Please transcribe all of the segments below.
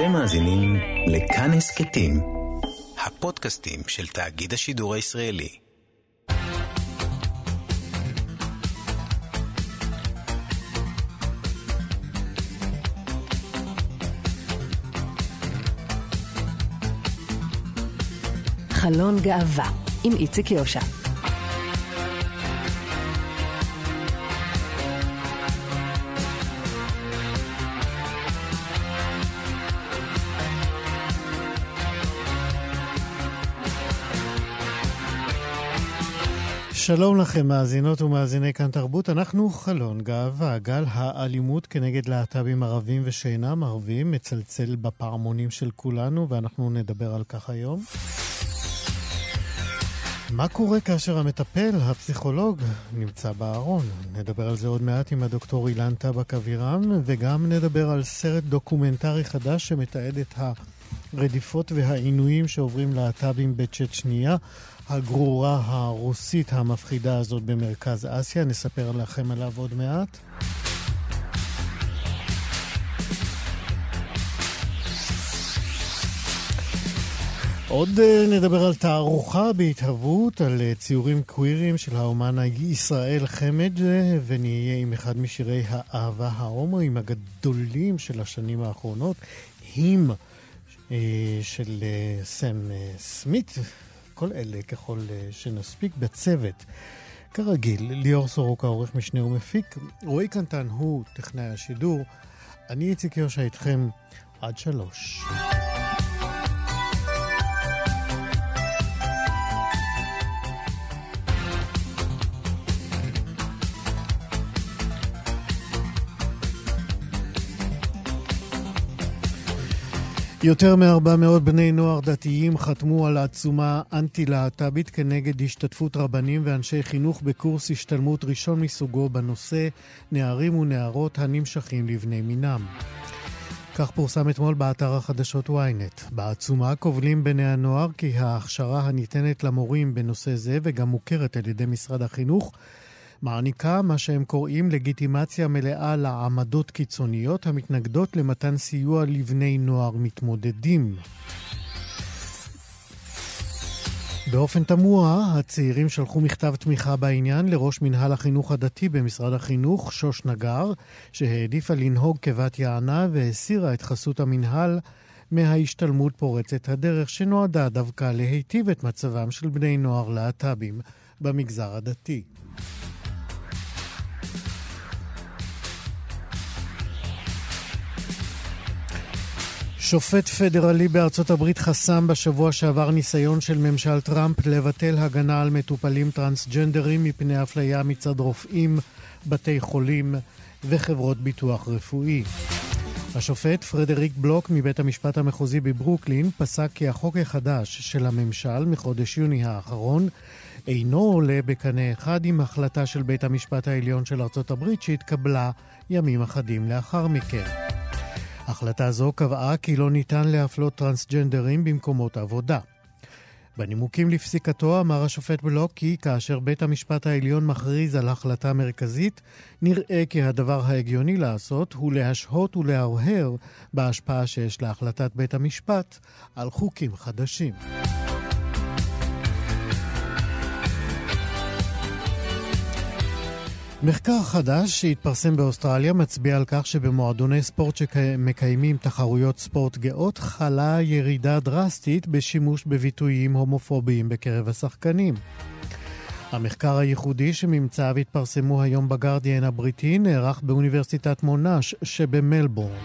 אתם מאזינים לכאן הסכתים, הפודקאסטים של תאגיד השידור הישראלי. חלון גאווה עם איציק יושע. שלום לכם, מאזינות ומאזיני כאן תרבות. אנחנו חלון גאווה. גל האלימות כנגד להט"בים ערבים ושאינם ערבים מצלצל בפעמונים של כולנו, ואנחנו נדבר על כך היום. מה קורה כאשר המטפל, הפסיכולוג, נמצא בארון? נדבר על זה עוד מעט עם הדוקטור אילן טבק אבירם, וגם נדבר על סרט דוקומנטרי חדש שמתעד את הרדיפות והעינויים שעוברים להט"בים בצ'צ'ניה. הגרורה הרוסית המפחידה הזאת במרכז אסיה. נספר לכם עליו עוד מעט. עוד אה, נדבר על תערוכה בהתהוות, על אה, ציורים קווירים של האומן ישראל חמד, אה, ונהיה עם אחד משירי האהבה ההומואים הגדולים של השנים האחרונות, הים של סם סמית, כל אלה ככל אה, שנספיק בצוות. כרגיל, ליאור סורוקה, עורך משנה ומפיק, רועי קנטן הוא טכנאי השידור. אני איציק יושע איתכם עד שלוש. יותר מ-400 בני נוער דתיים חתמו על עצומה אנטי-להט"בית כנגד השתתפות רבנים ואנשי חינוך בקורס השתלמות ראשון מסוגו בנושא נערים ונערות הנמשכים לבני מינם. כך פורסם אתמול באתר החדשות ynet. בעצומה קובלים בני הנוער כי ההכשרה הניתנת למורים בנושא זה וגם מוכרת על ידי משרד החינוך מעניקה מה שהם קוראים לגיטימציה מלאה לעמדות קיצוניות המתנגדות למתן סיוע לבני נוער מתמודדים. באופן תמוה, הצעירים שלחו מכתב תמיכה בעניין לראש מנהל החינוך הדתי במשרד החינוך, שוש נגר, שהעדיפה לנהוג כבת יענה והסירה את חסות המנהל מההשתלמות פורצת הדרך שנועדה דווקא להיטיב את מצבם של בני נוער להט"בים במגזר הדתי. שופט פדרלי בארצות הברית חסם בשבוע שעבר ניסיון של ממשל טראמפ לבטל הגנה על מטופלים טרנסג'נדרים מפני אפליה מצד רופאים, בתי חולים וחברות ביטוח רפואי. השופט פרדריק בלוק מבית המשפט המחוזי בברוקלין פסק כי החוק החדש של הממשל מחודש יוני האחרון אינו עולה בקנה אחד עם החלטה של בית המשפט העליון של ארצות הברית שהתקבלה ימים אחדים לאחר מכן. החלטה זו קבעה כי לא ניתן להפלות טרנסג'נדרים במקומות עבודה. בנימוקים לפסיקתו אמר השופט בלוק כי כאשר בית המשפט העליון מכריז על החלטה מרכזית, נראה כי הדבר ההגיוני לעשות הוא להשהות ולהרהר בהשפעה שיש להחלטת בית המשפט על חוקים חדשים. מחקר חדש שהתפרסם באוסטרליה מצביע על כך שבמועדוני ספורט שמקיימים תחרויות ספורט גאות חלה ירידה דרסטית בשימוש בביטויים הומופוביים בקרב השחקנים. המחקר הייחודי שממצאיו התפרסמו היום בגרדיאן הבריטי נערך באוניברסיטת מונאש שבמלבורן.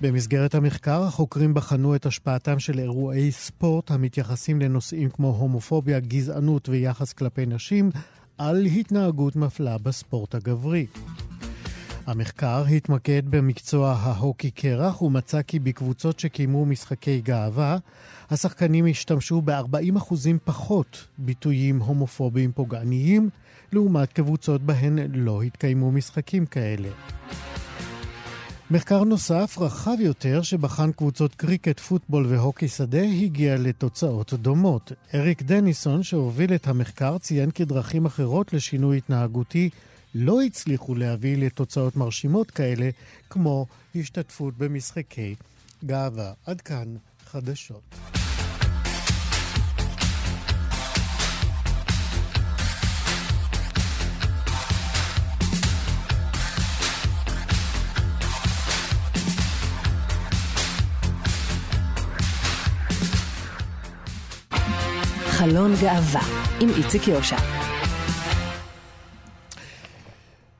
במסגרת המחקר החוקרים בחנו את השפעתם של אירועי ספורט המתייחסים לנושאים כמו הומופוביה, גזענות ויחס כלפי נשים על התנהגות מפלה בספורט הגברי. המחקר התמקד במקצוע ההוקי קרח ומצא כי בקבוצות שקיימו משחקי גאווה, השחקנים השתמשו ב-40% פחות ביטויים הומופוביים פוגעניים, לעומת קבוצות בהן לא התקיימו משחקים כאלה. מחקר נוסף, רחב יותר, שבחן קבוצות קריקט, פוטבול והוקי שדה, הגיע לתוצאות דומות. אריק דניסון, שהוביל את המחקר, ציין כי דרכים אחרות לשינוי התנהגותי לא הצליחו להביא לתוצאות מרשימות כאלה, כמו השתתפות במשחקי גאווה. עד כאן חדשות. חלון גאווה עם איציק יושע.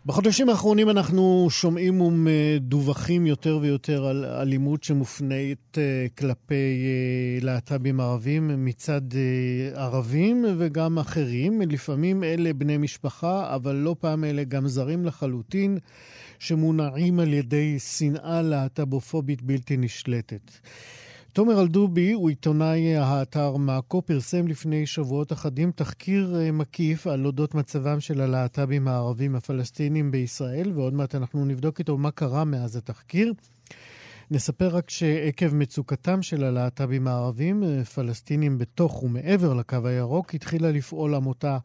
בחודשים האחרונים אנחנו שומעים ומדווחים יותר ויותר על אלימות שמופנית אה, כלפי אה, להט"בים ערבים מצד אה, ערבים וגם אחרים. לפעמים אלה בני משפחה, אבל לא פעם אלה גם זרים לחלוטין, שמונעים על ידי שנאה להט"בופובית בלתי נשלטת. תומר אלדובי הוא עיתונאי האתר מאקו, פרסם לפני שבועות אחדים תחקיר אה, מקיף על אודות מצבם של הלהט"בים הערבים הפלסטינים בישראל, ועוד מעט אנחנו נבדוק איתו מה קרה מאז התחקיר. נספר רק שעקב מצוקתם של הלהט"בים הערבים, אה, פלסטינים בתוך ומעבר לקו הירוק, התחילה לפעול עמותה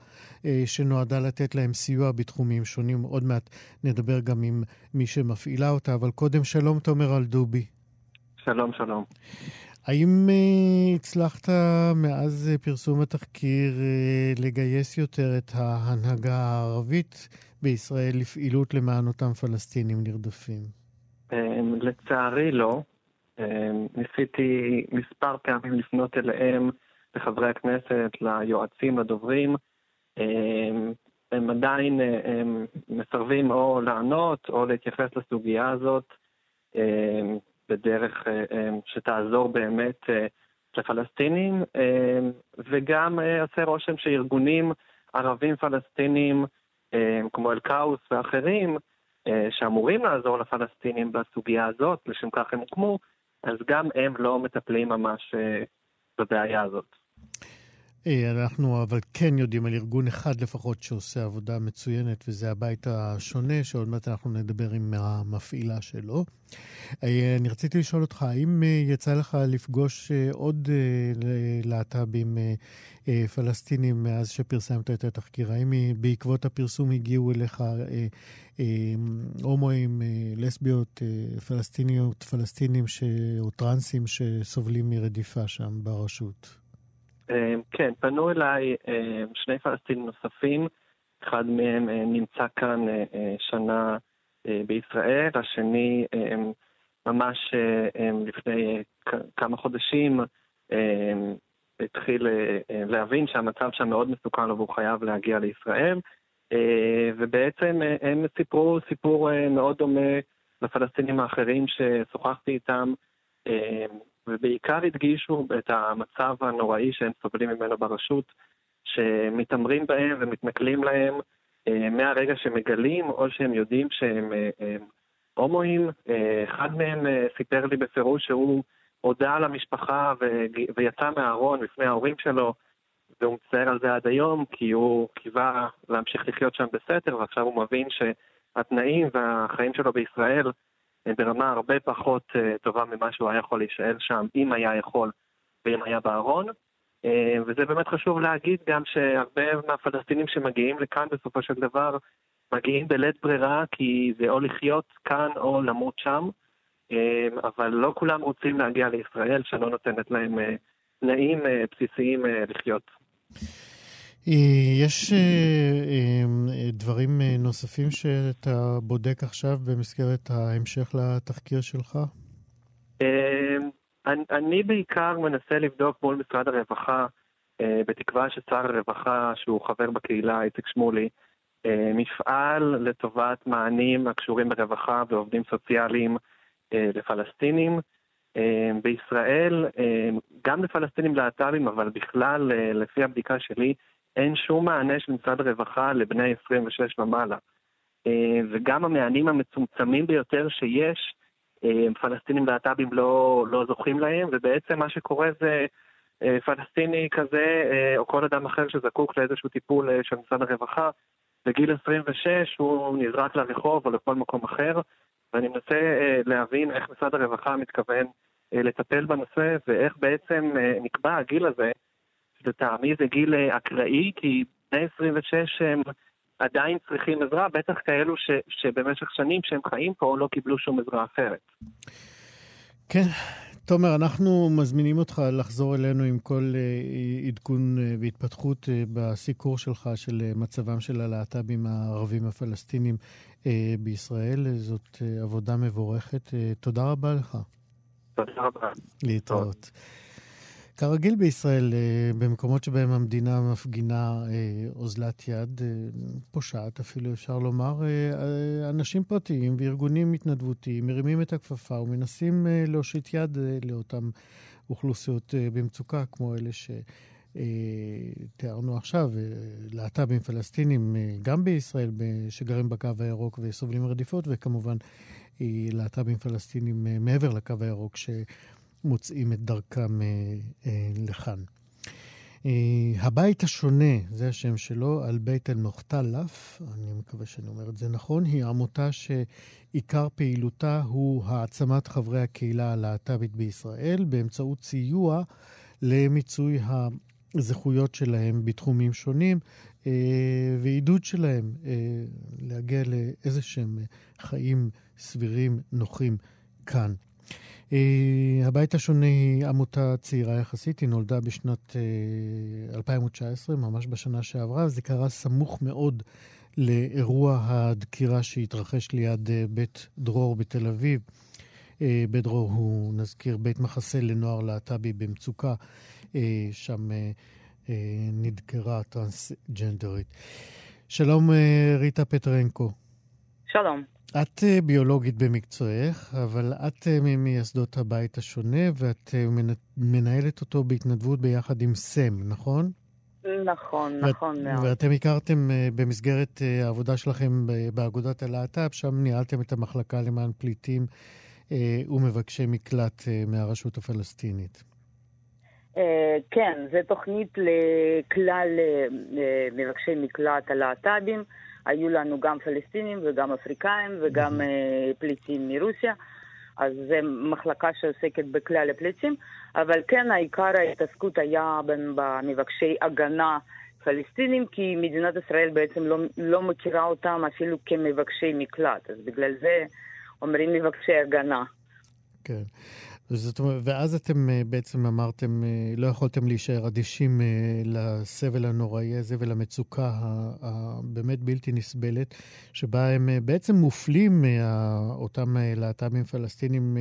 אה, שנועדה לתת להם סיוע בתחומים שונים. עוד מעט נדבר גם עם מי שמפעילה אותה, אבל קודם שלום תומר אלדובי. שלום, שלום. האם uh, הצלחת מאז uh, פרסום התחקיר uh, לגייס יותר את ההנהגה הערבית בישראל לפעילות למען אותם פלסטינים נרדפים? Um, לצערי לא. Um, ניסיתי מספר פעמים לפנות אליהם, לחברי הכנסת, ליועצים, לדוברים. Um, הם עדיין הם מסרבים או לענות או להתייחס לסוגיה הזאת. בדרך אה, אה, שתעזור באמת אה, לפלסטינים, וגם עושה רושם שארגונים ערבים פלסטינים כמו אל-כאוס ואחרים, שאמורים לעזור לפלסטינים בסוגיה הזאת, לשם כך הם הוקמו, אז גם הם לא מטפלים ממש בבעיה הזאת. אה, אנחנו אבל כן יודעים על ארגון אחד לפחות שעושה עבודה מצוינת, וזה הבית השונה, שעוד מעט אנחנו נדבר עם המפעילה שלו. אה, אני רציתי לשאול אותך, האם אה, יצא לך לפגוש עוד להט"בים פלסטינים מאז שפרסמת את התחקיר? האם בעקבות הפרסום הגיעו אליך הומואים, לסביות, פלסטיניות, פלסטינים או טרנסים שסובלים מרדיפה שם ברשות? אמ, כן, פנו אליי אמ, שני פלסטינים נוספים, אחד מהם אה, נמצא כאן אה, אה, שנה בישראל, השני אמ, ממש לפני כמה חודשים התחיל להבין שהמצב שם מאוד מסוכן והוא חייב להגיע לישראל, ובעצם הם סיפרו סיפור מאוד דומה לפלסטינים האחרים ששוחחתי איתם. ובעיקר הדגישו את המצב הנוראי שהם סובלים ממנו ברשות, שמתעמרים בהם ומתנכלים להם אה, מהרגע שמגלים או שהם יודעים שהם אה, אה, הומואים. אחד מהם סיפר לי בפירוש שהוא הודה למשפחה ויצא מהארון בפני ההורים שלו, והוא מצטער על זה עד היום, כי הוא קיווה להמשיך לחיות שם בסתר, ועכשיו הוא מבין שהתנאים והחיים שלו בישראל ברמה הרבה פחות אה, טובה ממה שהוא היה יכול להישאר שם, אם היה יכול ואם היה בארון. אה, וזה באמת חשוב להגיד גם שהרבה מהפלסטינים שמגיעים לכאן בסופו של דבר, מגיעים בלית ברירה כי זה או לחיות כאן או למות שם, אה, אבל לא כולם רוצים להגיע לישראל שלא נותנת להם תנאים בסיסיים לחיות. אה, יש אה, אה, דברים נוספים שאתה בודק עכשיו במסגרת ההמשך לתחקיר שלך? אני בעיקר מנסה לבדוק מול משרד הרווחה, בתקווה ששר הרווחה, שהוא חבר בקהילה, איציק שמולי, מפעל לטובת מענים הקשורים ברווחה ועובדים סוציאליים לפלסטינים. בישראל, גם לפלסטינים להט"בים, אבל בכלל, לפי הבדיקה שלי, אין שום מענה של משרד הרווחה לבני 26 ומעלה. אה, וגם המענים המצומצמים ביותר שיש, אה, פלסטינים להט"בים לא, לא זוכים להם, ובעצם מה שקורה זה אה, פלסטיני כזה, או כל אדם אחר שזקוק לאיזשהו טיפול של משרד הרווחה, בגיל 26 הוא נזרק לרחוב או לכל מקום אחר, ואני מנסה להבין איך משרד הרווחה מתכוון לטפל בנושא, ואיך בעצם נקבע הגיל הזה, לטעמי זה גיל אה, אקראי, כי בני 26 הם עדיין צריכים עזרה, בטח כאלו ש, שבמשך שנים שהם חיים פה לא קיבלו שום עזרה אחרת. כן, תומר, אנחנו מזמינים אותך לחזור אלינו עם כל עדכון והתפתחות בסיקור שלך של מצבם של הלהט"בים הערבים הפלסטינים בישראל. זאת עבודה מבורכת. תודה רבה לך. תודה רבה. להתראות. כרגיל בישראל, אה, במקומות שבהם המדינה מפגינה אה, אוזלת יד, אה, פושעת אפילו אפשר לומר, אנשים פרטיים וארגונים התנדבותיים מרימים את הכפפה ומנסים להושיט יד לאותן אוכלוסיות במצוקה, כמו אלה שתיארנו עכשיו, להט"בים פלסטינים, גם בישראל, שגרים בקו הירוק וסובלים מרדיפות, וכמובן להט"בים פלסטינים מעבר לקו הירוק, ש... מוצאים את דרכם אה, אה, לכאן. אה, הבית השונה, זה השם שלו, על בית אל-מוכתלף, אני מקווה שאני אומר את זה נכון, היא עמותה שעיקר פעילותה הוא העצמת חברי הקהילה הלהט"בית בישראל באמצעות סיוע למיצוי הזכויות שלהם בתחומים שונים ועידוד שלהם להגיע לאיזה שהם חיים סבירים, נוחים כאן. Uh, הבית השונה היא עמותה צעירה יחסית, היא נולדה בשנת uh, אה, 2019, ממש בשנה שעברה, וזה קרה סמוך מאוד לאירוע הדקירה שהתרחש ליד uh, בית דרור בתל אביב. בית דרור הוא, נזכיר, בית מחסה לנוער להט"בי במצוקה, שם נדקרה טרנסג'נדרית. שלום, ריטה פטרנקו. שלום. את אה, ביולוגית במקצועך, אבל את אה, ממייסדות הבית השונה, ואת אה, מנהלת אותו בהתנדבות ביחד עם סם, נכון? נכון, נכון מאוד. ואתם הכרתם במסגרת העבודה שלכם באגודת הלהט"ב, שם ניהלתם את המחלקה למען פליטים ומבקשי מקלט מהרשות הפלסטינית. כן, זו תוכנית לכלל מבקשי מקלט הלהט"בים. היו לנו גם פלסטינים וגם אפריקאים וגם uh, פליטים מרוסיה. אז זו מחלקה שעוסקת בכלל הפליטים, אבל כן, העיקר ההתעסקות היה במבקשי הגנה פלסטינים, כי מדינת ישראל בעצם לא, לא מכירה אותם אפילו כמבקשי מקלט, אז בגלל זה אומרים מבקשי הגנה. כן. זאת אומרת, ואז אתם אה, בעצם אמרתם, אה, לא יכולתם להישאר אדישים אה, לסבל הנוראי הזה ולמצוקה הבאמת בלתי נסבלת, שבה הם בעצם מופלים מאותם להט"בים פלסטינים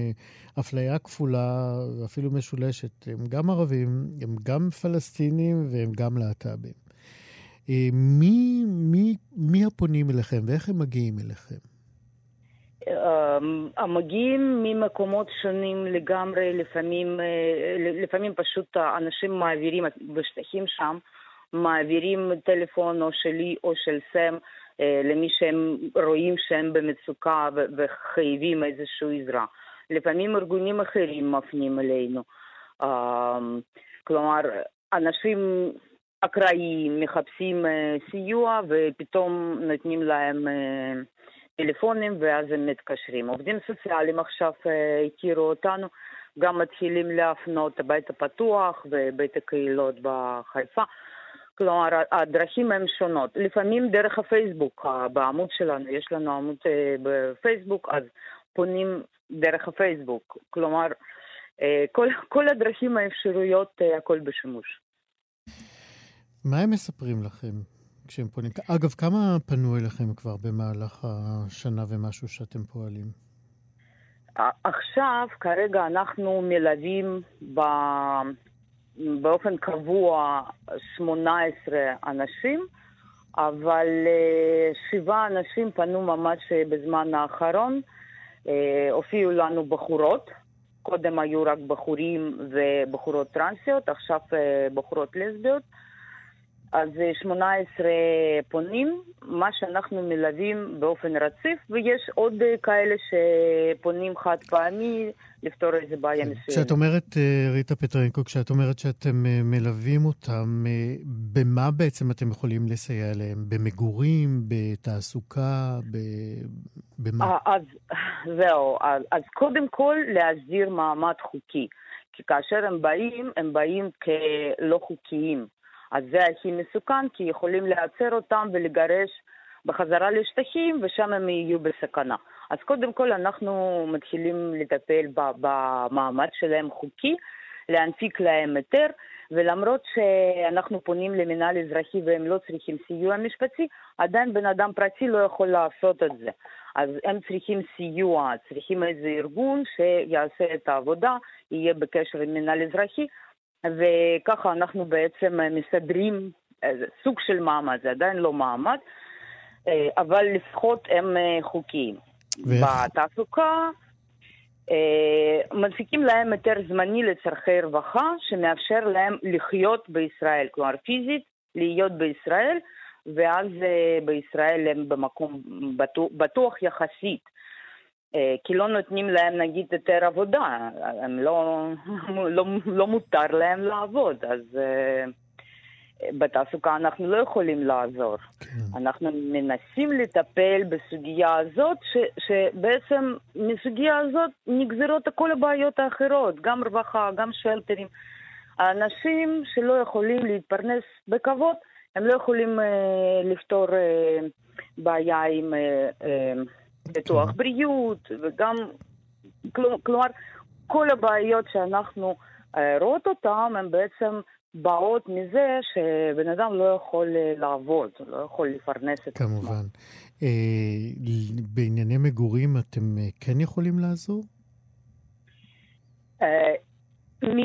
אפליה כפולה ואפילו משולשת. הם גם ערבים, הם גם פלסטינים והם גם להט"בים. מי, מי, מי הפונים אליכם ואיך הם מגיעים אליכם? אמ, המגיעים ממקומות שונים לגמרי, לפעמים, אה, לפעמים פשוט אנשים מעבירים בשטחים שם, מעבירים טלפון או שלי או של סם אה, למי שהם רואים שהם במצוקה וחייבים איזושהי עזרה. לפעמים ארגונים אחרים מפנים אלינו. אמ, כלומר, אנשים אקראיים מחפשים אה, סיוע ופתאום נותנים להם טלפונים ואז הם מתקשרים. עובדים סוציאליים עכשיו אה, הכירו אותנו, גם מתחילים להפנות הבית הפתוח ובית הקהילות בחיפה. כלומר, הדרכים הן שונות. לפעמים דרך הפייסבוק, בעמוד שלנו, יש לנו עמוד אה, בפייסבוק, אז פונים דרך הפייסבוק. כלומר, אה, כל, כל הדרכים האפשרויות, הכל בשימוש. מה הם מספרים לכם? כשהם פונים. אגב, כמה פנו אליכם כבר במהלך השנה ומשהו שאתם פועלים? עכשיו, כרגע אנחנו מלווים ב... באופן קבוע 18 אנשים, אבל אה, שבעה אנשים פנו ממש בזמן האחרון. אה, הופיעו לנו בחורות, קודם היו רק בחורים ובחורות טרנסיות, עכשיו אה, בחורות לסביות. אז 18 פונים, מה שאנחנו מלווים באופן רציף, ויש עוד כאלה שפונים חד פעמי לפתור איזה בעיה מסוימת. כשאת אומרת, אה, ריטה פטרנקו, כשאת אומרת שאתם אה, מלווים אותם, אה, במה בעצם אתם יכולים לסייע להם? במגורים, בתעסוקה, במה? אז זהו, אז קודם כל להסדיר מעמד חוקי. כי כאשר הם באים, הם באים כלא חוקיים. אז זה הכי מסוכן, כי יכולים לעצר אותם ולגרש בחזרה לשטחים, ושם הם יהיו בסכנה. אז קודם כל אנחנו מתחילים לטפל במעמד שלהם חוקי, להנפיק להם היתר, ולמרות שאנחנו פונים למינהל אזרחי והם לא צריכים סיוע משפטי, עדיין בן אדם פרטי לא יכול לעשות את זה. אז הם צריכים סיוע, צריכים איזה ארגון שיעשה את העבודה, יהיה בקשר עם מינהל אזרחי, וככה אנחנו בעצם מסדרים סוג של מעמד, זה עדיין לא מעמד, אבל לפחות הם חוקיים. ואיך? בתעסוקה מנפיקים להם היתר זמני לצורכי רווחה, שמאפשר להם לחיות בישראל, כלומר פיזית להיות בישראל, ואז בישראל הם במקום בטוח, בטוח יחסית. כי לא נותנים להם נגיד היתר עבודה, הם לא, לא, לא מותר להם לעבוד, אז בתעסוקה אנחנו לא יכולים לעזור. כן. אנחנו מנסים לטפל בסוגיה הזאת, ש, שבעצם מסוגיה הזאת נגזרות כל הבעיות האחרות, גם רווחה, גם שלטרים. האנשים שלא יכולים להתפרנס בכבוד, הם לא יכולים אה, לפתור אה, בעיה עם אה, אה, ביטוח כן. בריאות, וגם, כלומר, כל הבעיות שאנחנו אה, רואות אותן, הן בעצם באות מזה שבן אדם לא יכול אה, לעבוד, לא יכול לפרנס את עצמו. כמובן. אה, בענייני מגורים אתם אה, כן יכולים לעזור? אה,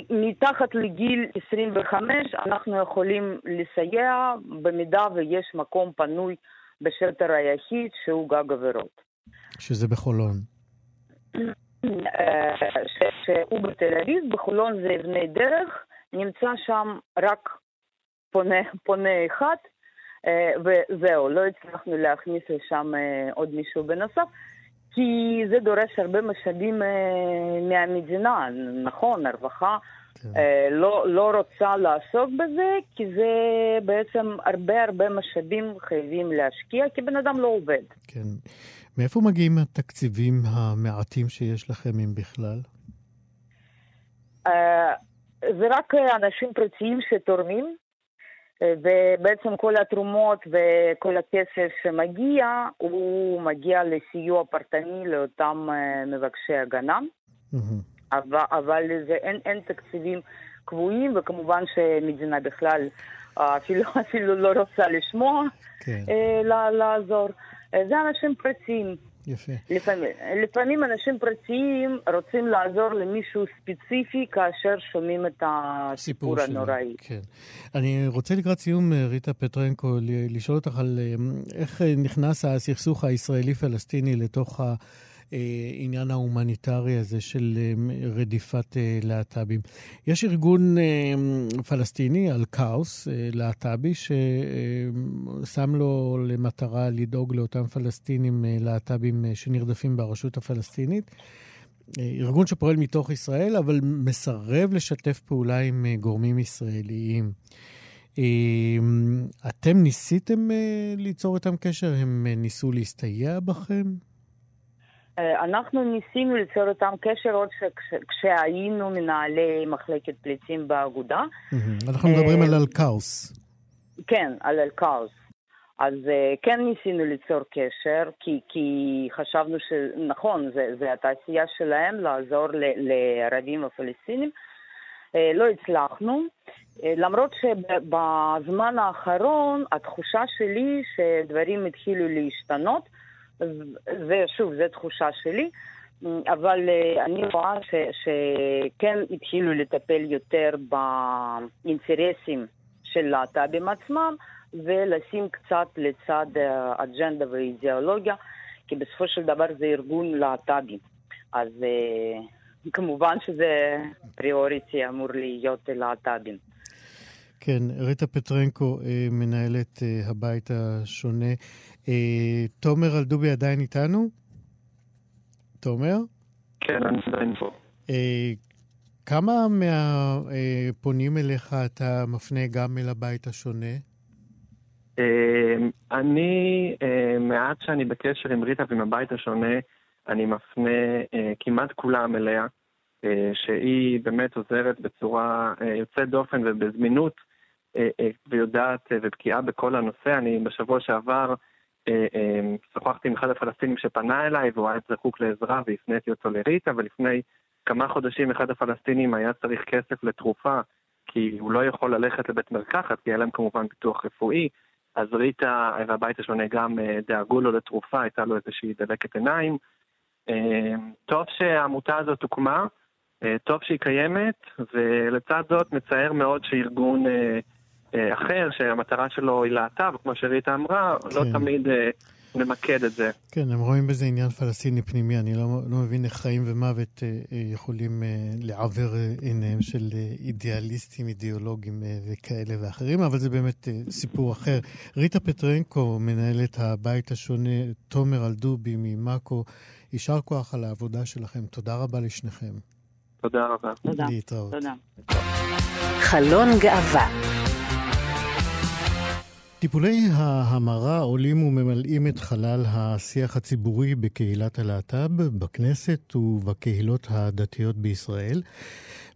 מתחת לגיל 25 אנחנו יכולים לסייע במידה ויש מקום פנוי בשלטר היחיד שהוא גג עבירות. שזה בחולון. שהוא בתל אביב, בחולון זה אבני דרך, נמצא שם רק פונה, פונה אחד, אה, וזהו, לא הצלחנו להכניס לשם אה, עוד מישהו בנוסף, כי זה דורש הרבה משאבים אה, מהמדינה, נכון, הרווחה. כן. לא, לא רוצה לעסוק בזה, כי זה בעצם הרבה הרבה משאבים חייבים להשקיע, כי בן אדם לא עובד. כן. מאיפה מגיעים התקציבים המעטים שיש לכם, אם בכלל? זה רק אנשים פרטיים שתורמים, ובעצם כל התרומות וכל הכסף שמגיע, הוא מגיע לסיוע פרטני לאותם מבקשי הגנה. אבל, אבל זה, אין, אין תקציבים קבועים, וכמובן שמדינה בכלל אפילו, אפילו לא רוצה לשמוע, כן. לעזור. זה אנשים פרטיים. יפה. לפעמים, לפעמים אנשים פרטיים רוצים לעזור למישהו ספציפי כאשר שומעים את הסיפור הנוראי. כן. אני רוצה לקראת סיום, ריטה פטרנקו, לשאול אותך על אה, איך נכנס הסכסוך הישראלי-פלסטיני לתוך ה... העניין ההומניטרי הזה של אה, רדיפת אה, להט"בים. יש ארגון אה, פלסטיני, אל-קאוס להט"בי, ששם לו למטרה לדאוג לאותם פלסטינים להט"בים שנרדפים ברשות הפלסטינית. ארגון שפועל מתוך ישראל, אבל מסרב לשתף פעולה עם גורמים ישראליים. אתם ניסיתם ליצור איתם קשר? הם ניסו להסתייע בכם? אה, אנחנו ניסינו ליצור איתם קשר עוד כשהיינו מנהלי מחלקת פליטים באגודה. אנחנו מדברים על אלקאוס. כן, על אלקאוס. אז אה, כן ניסינו ליצור קשר, כי, כי חשבנו שנכון, זה, זה התעשייה שלהם לעזור לערבים הפלסטינים. אה, לא הצלחנו, למרות שבזמן האחרון התחושה שלי שדברים התחילו להשתנות. זה, שוב, זו תחושה שלי, אבל אה, אני רואה ש, שכן התחילו לטפל יותר באינטרסים של להט"בים עצמם, ולשים קצת לצד אה, אג'נדה ואידיאולוגיה, כי בסופו של דבר זה ארגון להט"בי. אז אה, כמובן שזה פריוריטי אמור להיות להט"בים. כן, ריטה פטרנקו, מנהלת הבית השונה. אה, תומר אלדובי עדיין איתנו? תומר? כן, אני עדיין פה. אה, כמה מהפונים אליך אתה מפנה גם אל הבית השונה? אה, אני, מעט שאני בקשר עם ריטה ועם הבית השונה, אני מפנה כמעט כולם אליה, שהיא באמת עוזרת בצורה יוצאת דופן ובזמינות ויודעת ובקיאה בכל הנושא. אני בשבוע שעבר שוחחתי עם אחד הפלסטינים שפנה אליי והוא היה זקוק לעזרה והפניתי אותו לריטה, ולפני כמה חודשים אחד הפלסטינים היה צריך כסף לתרופה כי הוא לא יכול ללכת לבית מרקחת, כי היה להם כמובן ביטוח רפואי, אז ריטה והבית השונה גם דאגו לו לתרופה, הייתה לו איזושהי דלקת עיניים. טוב שהעמותה הזאת הוקמה, טוב שהיא קיימת, ולצד זאת מצער מאוד שארגון אחר, שהמטרה שלו היא להט"ב, כמו שריטה אמרה, לא כן. לא תמיד נמקד את זה. כן, הם רואים בזה עניין פלסטיני פנימי. אני לא, לא מבין איך חיים ומוות אה, אה, יכולים אה, לעוור אה, עיניהם של אה, אידיאליסטים, אידיאולוגים אה, וכאלה ואחרים, אבל זה באמת אה, סיפור אחר. ריטה פטרנקו, מנהלת הבית השונה, תומר אלדובי ממאקו, יישר כוח על העבודה שלכם. תודה רבה לשניכם. תודה רבה. תודה. להתראות. תודה. חלון גאווה טיפולי ההמרה עולים וממלאים את חלל השיח הציבורי בקהילת הלהט"ב, בכנסת ובקהילות הדתיות בישראל.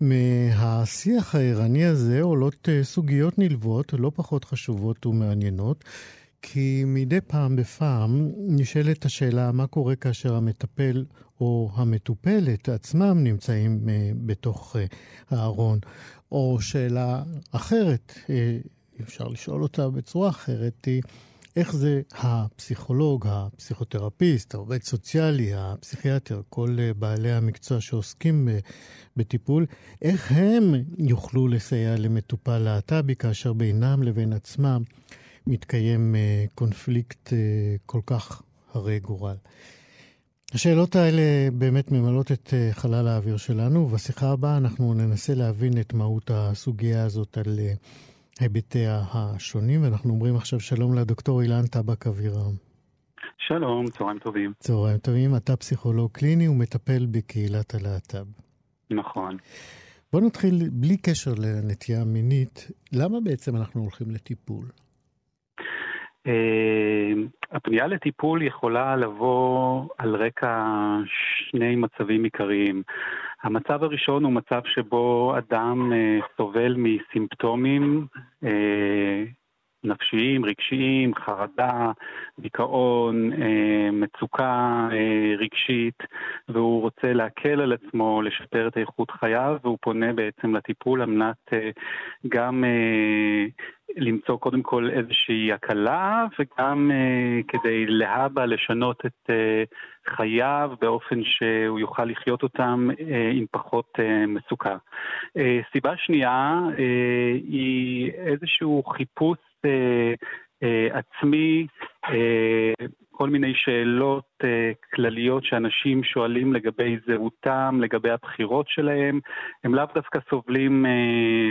מהשיח הערני הזה עולות אה, סוגיות נלוות לא פחות חשובות ומעניינות, כי מדי פעם בפעם נשאלת השאלה מה קורה כאשר המטפל או המטופלת עצמם נמצאים אה, בתוך אה, הארון, או שאלה אחרת, אפשר לשאול אותה בצורה אחרת, היא איך זה הפסיכולוג, הפסיכותרפיסט, העובד סוציאלי, הפסיכיאטר, כל אה, בעלי המקצוע שעוסקים בטיפול, איך הם יוכלו לסייע למטופל להט"בי כאשר בינם לבין עצמם מתקיים אה, קונפליקט אה, כל כך הרי גורל. השאלות האלה באמת ממלאות את חלל האוויר שלנו, ובשיחה הבאה אנחנו ננסה להבין את מהות הסוגיה הזאת על היבטיה השונים, ואנחנו אומרים עכשיו שלום לדוקטור אילן טבק אבירם. שלום, צהריים טובים. צהריים טובים, אתה פסיכולוג קליני ומטפל בקהילת הלהט"ב. נכון. בוא נתחיל, בלי קשר לנטייה מינית, למה בעצם אנחנו הולכים לטיפול? Uh, הפנייה לטיפול יכולה לבוא על רקע שני מצבים עיקריים. המצב הראשון הוא מצב שבו אדם אה, סובל מסימפטומים אה, נפשיים, רגשיים, חרדה, דיכאון, אה, מצוקה אה, רגשית, והוא רוצה להקל על עצמו, לשפר את איכות חייו, והוא פונה בעצם לטיפול על מנת אה, גם למצוא קודם כל איזושהי הקלה, וגם כדי להבא לשנות את חייו באופן שהוא יוכל לחיות אותם עם פחות מצוקה. סיבה שנייה היא איזשהו חיפוש אה, אה, עצמי, אה, כל מיני שאלות כלליות שאנשים שואלים לגבי זהותם, לגבי הבחירות שלהם. הם לאו דווקא סובלים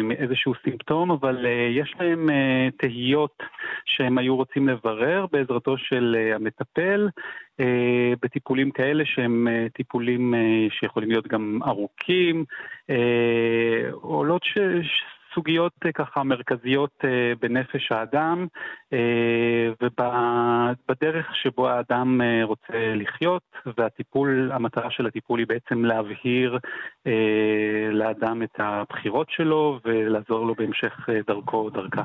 מאיזשהו סימפטום, אבל יש להם תהיות שהם היו רוצים לברר בעזרתו של המטפל, בטיפולים כאלה שהם טיפולים שיכולים להיות גם ארוכים, עולות ש... סוגיות אה, ככה מרכזיות אה, בנפש האדם אה, ובדרך שבו האדם רוצה לחיות, והטיפול, המטרה של הטיפול היא בעצם להבהיר לאדם את הבחירות שלו ולעזור לו בהמשך דרכו או דרכה.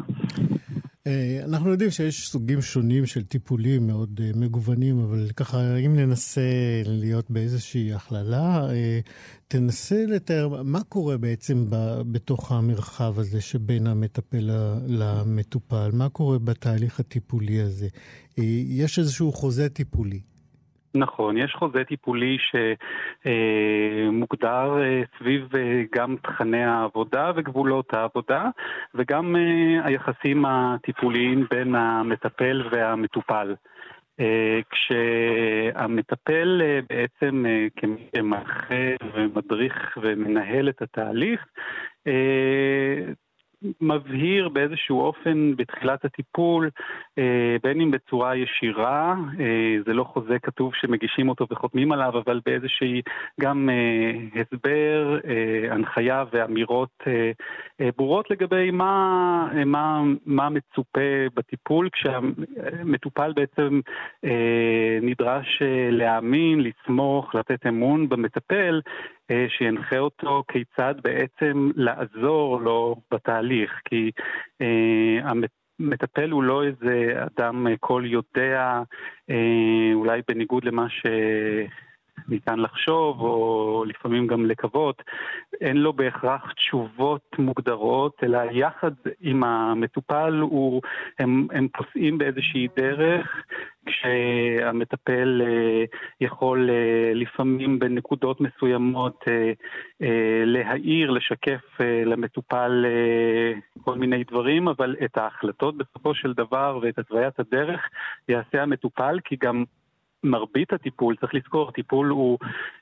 אה, אנחנו יודעים שיש סוגים שונים של טיפולים מאוד אה, מגוונים, אבל ככה, אם ננסה להיות באיזושהי הכללה, אה, תנסה לתאר מה קורה בעצם בתוך המרחב הזה שבין המטפל למטופל, מה קורה בתהליך הטיפולי הזה. יש איזשהו חוזה טיפולי. נכון, יש חוזה טיפולי שמוגדר אה, סביב אה, גם תכני העבודה וגבולות העבודה, וגם אה, היחסים הטיפוליים בין המטפל והמטופל. כשהמטפל בעצם כמי ומדריך ומנהל את התהליך, מבהיר באיזשהו אופן בתחילת הטיפול, אה, בין אם בצורה ישירה, אה, זה לא חוזה כתוב שמגישים אותו וחותמים עליו, אבל באיזושהי גם אה, הסבר, הנחיה ואמירות ברורות לגבי מה, מה, מה מצופה בטיפול, כשהמטופל בעצם נדרש להאמין, לסמוך, לתת אמון במטפל, שינחה אותו כיצד בעצם לעזור לו בתהליך. כי uh, מטפל הוא לא איזה אדם קול יודע, אולי בניגוד למה ש... ניתן לחשוב, או לפעמים גם לקוות, אין לו בהכרח תשובות מוגדרות, אלא יחד עם המטופל הוא, הם, הם פוסעים באיזושהי דרך, כשהמטפל אה, יכול אה, לפעמים בנקודות מסוימות אה, להעיר, לשקף למטופל כל מיני דברים, אבל את ההחלטות בסופו של דבר ואת התוויית הדרך יעשה המטופל, כי גם מרבית הטיפול, צריך לזכור, טיפול הוא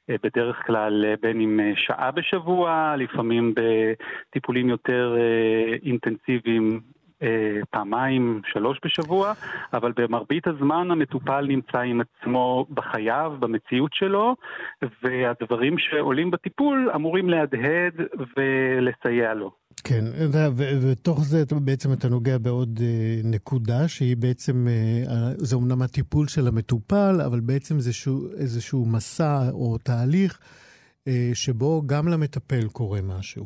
אה, בדרך כלל אה, בין אם אה, שעה בשבוע, לפעמים בטיפולים יותר אינטנסיביים פעמיים, שלוש בשבוע, אבל במרבית הזמן המטופל נמצא עם עצמו בחייו, במציאות שלו, והדברים שעולים בטיפול אמורים להדהד ולסייע לו. כן, ותוך זה בעצם אתה נוגע בעוד אה, נקודה, שהיא בעצם, אה, זה אומנם הטיפול של המטופל, אבל בעצם זה איזשהו מסע או תהליך אה, שבו גם למטפל קורה משהו.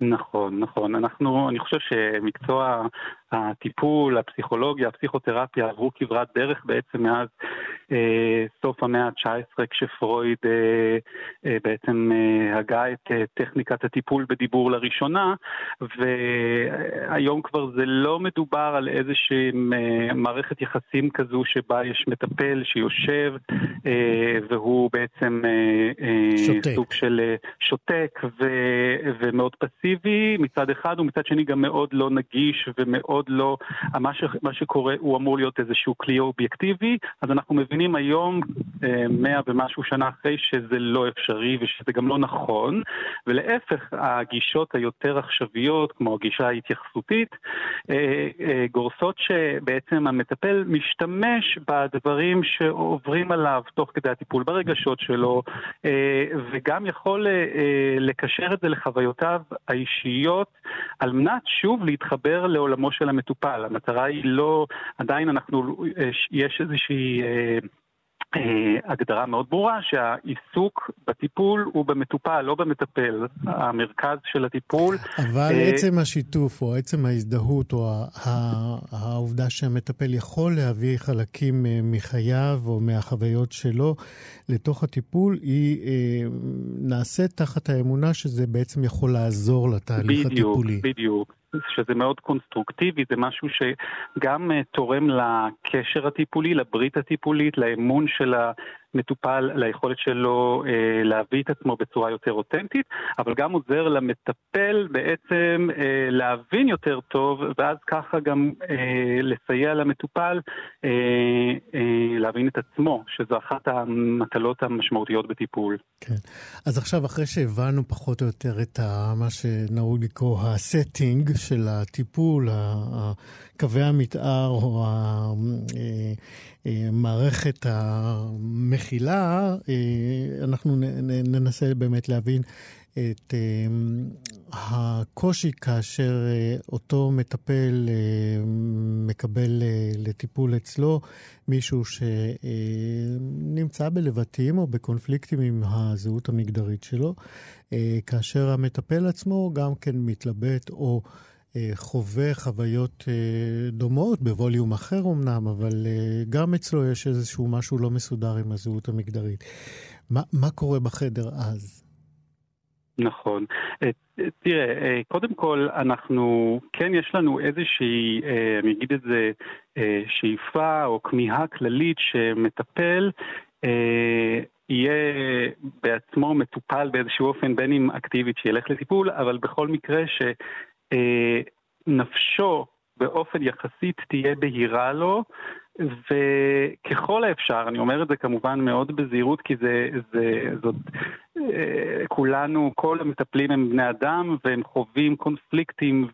נכון, נכון. אנחנו, אני חושב שמקצוע הטיפול, הפסיכולוגיה, הפסיכותרפיה עברו כברת דרך בעצם מאז אה, סוף המאה ה-19, כשפרויד אה, אה, בעצם אה, הגה את אה, טכניקת הטיפול בדיבור לראשונה, והיום כבר זה לא מדובר על איזושהי אה, מערכת יחסים כזו שבה יש מטפל שיושב אה, והוא בעצם אה, אה, סוג של אה, שותק ו, ומאוד פסיבי מצד אחד, ומצד שני גם מאוד לא נגיש ומאוד לא, מה, ש, מה שקורה הוא אמור להיות איזשהו כלי אובייקטיבי, אז אנחנו מבינים היום, אה, מאה ומשהו שנה אחרי, שזה לא אפשרי ושזה גם לא נכון, ולהפך, הגישות היותר עכשוויות, כמו הגישה ההתייחסותית, אה, אה, גורסות שבעצם המטפל משתמש בדברים שעוברים עליו תוך כדי הטיפול, ברגשות שלו, וגם יכול לקשר את זה לחוויותיו האישיות, על מנת שוב להתחבר לעולמו של המטופל. המטרה היא לא, עדיין אנחנו, יש איזושהי... אה, אה, הגדרה מאוד ברורה שהעיסוק בטיפול הוא במטופל, לא במטפל. המרכז של הטיפול... אבל אה... עצם השיתוף או עצם ההזדהות או העובדה שהמטפל יכול להביא חלקים אה, מחייו או מהחוויות שלו לתוך הטיפול, היא אה, נעשית תחת האמונה שזה בעצם יכול לעזור לתהליך בדיוק, הטיפולי. בדיוק, בדיוק. שזה מאוד קונסטרוקטיבי, זה משהו שגם uh, תורם לקשר הטיפולי, לברית הטיפולית, לאמון של המטופל, ליכולת שלו uh, להביא את עצמו בצורה יותר אותנטית, אבל גם עוזר למטפל בעצם uh, להבין יותר טוב, ואז ככה גם uh, לסייע למטופל uh, uh, להבין את עצמו, שזו אחת המטלות המשמעותיות בטיפול. כן. אז עכשיו, אחרי שהבנו פחות או יותר את ה, מה שנהוג לקרוא הסטינג של הטיפול, קווי המתאר או המערכת המכילה, אנחנו ננסה באמת להבין את הקושי כאשר אותו מטפל מקבל לטיפול אצלו מישהו שנמצא בלבטים או בקונפליקטים עם הזהות המגדרית שלו, כאשר המטפל עצמו גם כן מתלבט או חווה חוויות דומות, בווליום אחר אמנם, אבל גם אצלו יש איזשהו משהו לא מסודר עם הזהות המגדרית. מה, מה קורה בחדר אז? נכון. תראה, קודם כל, אנחנו, כן יש לנו איזושהי, אני אגיד את זה, שאיפה או כמיהה כללית שמטפל יהיה בעצמו מטופל באיזשהו אופן, בין אם אקטיבית שילך לטיפול, אבל בכל מקרה שנפשו באופן יחסית תהיה בהירה לו, וככל האפשר, אני אומר את זה כמובן מאוד בזהירות, כי זה, זה, זאת, אה, כולנו, כל המטפלים הם בני אדם, והם חווים קונפליקטים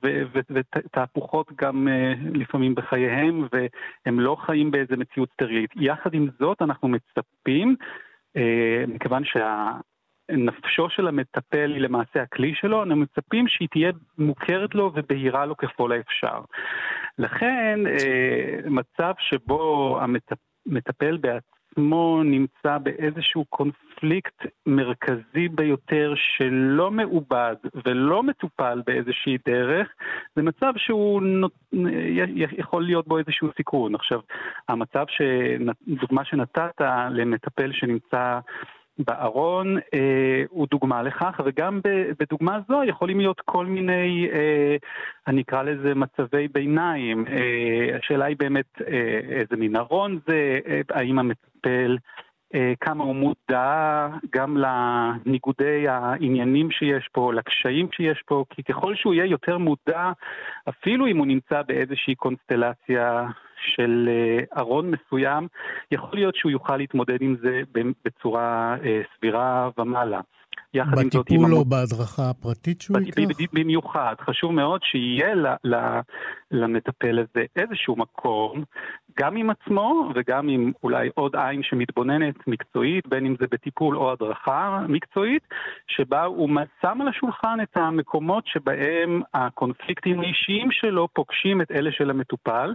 ותהפוכות גם אה, לפעמים בחייהם, והם לא חיים באיזה מציאות סטרילית. יחד עם זאת, אנחנו מצפים, אה, מכיוון שה... נפשו של המטפל היא למעשה הכלי שלו, אנו מצפים שהיא תהיה מוכרת לו ובהירה לו ככל האפשר. לכן, אה, מצב שבו המטפל בעצמו עצמו נמצא באיזשהו קונפליקט מרכזי ביותר שלא מעובד ולא מטופל באיזושהי דרך, זה מצב שהוא נות... יכול להיות בו איזשהו סיכון. עכשיו, המצב, דוגמה שנתת למטפל שנמצא בארון אה, הוא דוגמה לכך, וגם בדוגמה זו יכולים להיות כל מיני, אה, אני אקרא לזה מצבי ביניים. אה, השאלה היא באמת אה, איזה מין ארון זה, אה, האם המטפל... אה, כמה הוא מודע גם לניגודי העניינים שיש פה, לקשיים שיש פה, כי ככל שהוא יהיה יותר מודע, אפילו אם הוא נמצא באיזושהי קונסטלציה של אה, ארון מסוים, יכול להיות שהוא יוכל להתמודד עם זה בצורה אה, סבירה ומעלה. יחד עם זאת... בטיפול או בהדרכה הפרטית שהוא ייקח? במיוחד, חשוב מאוד שיהיה למטפל הזה איזשהו מקום, גם עם עצמו וגם עם אולי עוד עין שמתבוננת מקצועית, בין אם זה בטיפול או הדרכה מקצועית, שבה הוא שם על השולחן את המקומות שבהם הקונפליקטים האישיים שלו פוגשים את אלה של המטופל.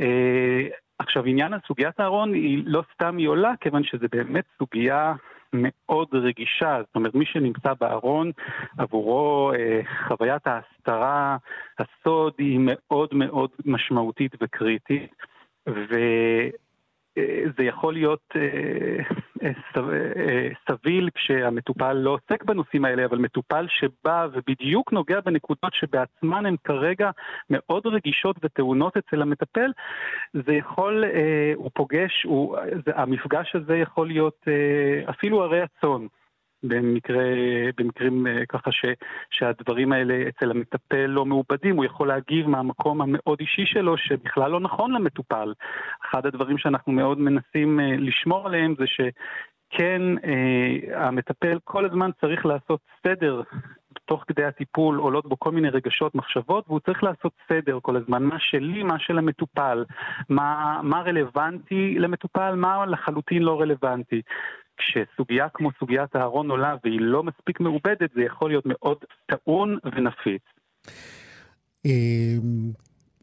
אה, עכשיו, עניין הסוגיית הארון היא לא סתם היא עולה, כיוון שזה באמת סוגיה מאוד רגישה. זאת אומרת, מי שנמצא בארון, עבורו אה, חוויית ההסתרה, הסוד, היא מאוד מאוד משמעותית וקריטית. ו... זה יכול להיות אה, אה, סביל כשהמטופל לא עוסק בנושאים האלה, אבל מטופל שבא ובדיוק נוגע בנקודות שבעצמן הן כרגע מאוד רגישות וטעונות אצל המטפל, זה יכול, אה, הוא פוגש, הוא, המפגש הזה יכול להיות אפילו הרי הצאן. במקרה, במקרים אה, ככה ש, שהדברים האלה אצל המטפל לא מעובדים, הוא יכול להגיב מהמקום המאוד אישי שלו שבכלל לא נכון למטופל. אחד הדברים שאנחנו מאוד מנסים אה, לשמור עליהם זה שכן, אה, המטפל כל הזמן צריך לעשות סדר תוך כדי הטיפול עולות בו כל מיני רגשות, מחשבות, והוא צריך לעשות סדר כל הזמן, מה שלי, מה של המטופל, מה, מה רלוונטי למטופל, מה לחלוטין לא רלוונטי. כשסוגיה כמו סוגיית הארון עולה והיא לא מספיק מעובדת, זה יכול להיות מאוד טעון ונפיץ. אמ,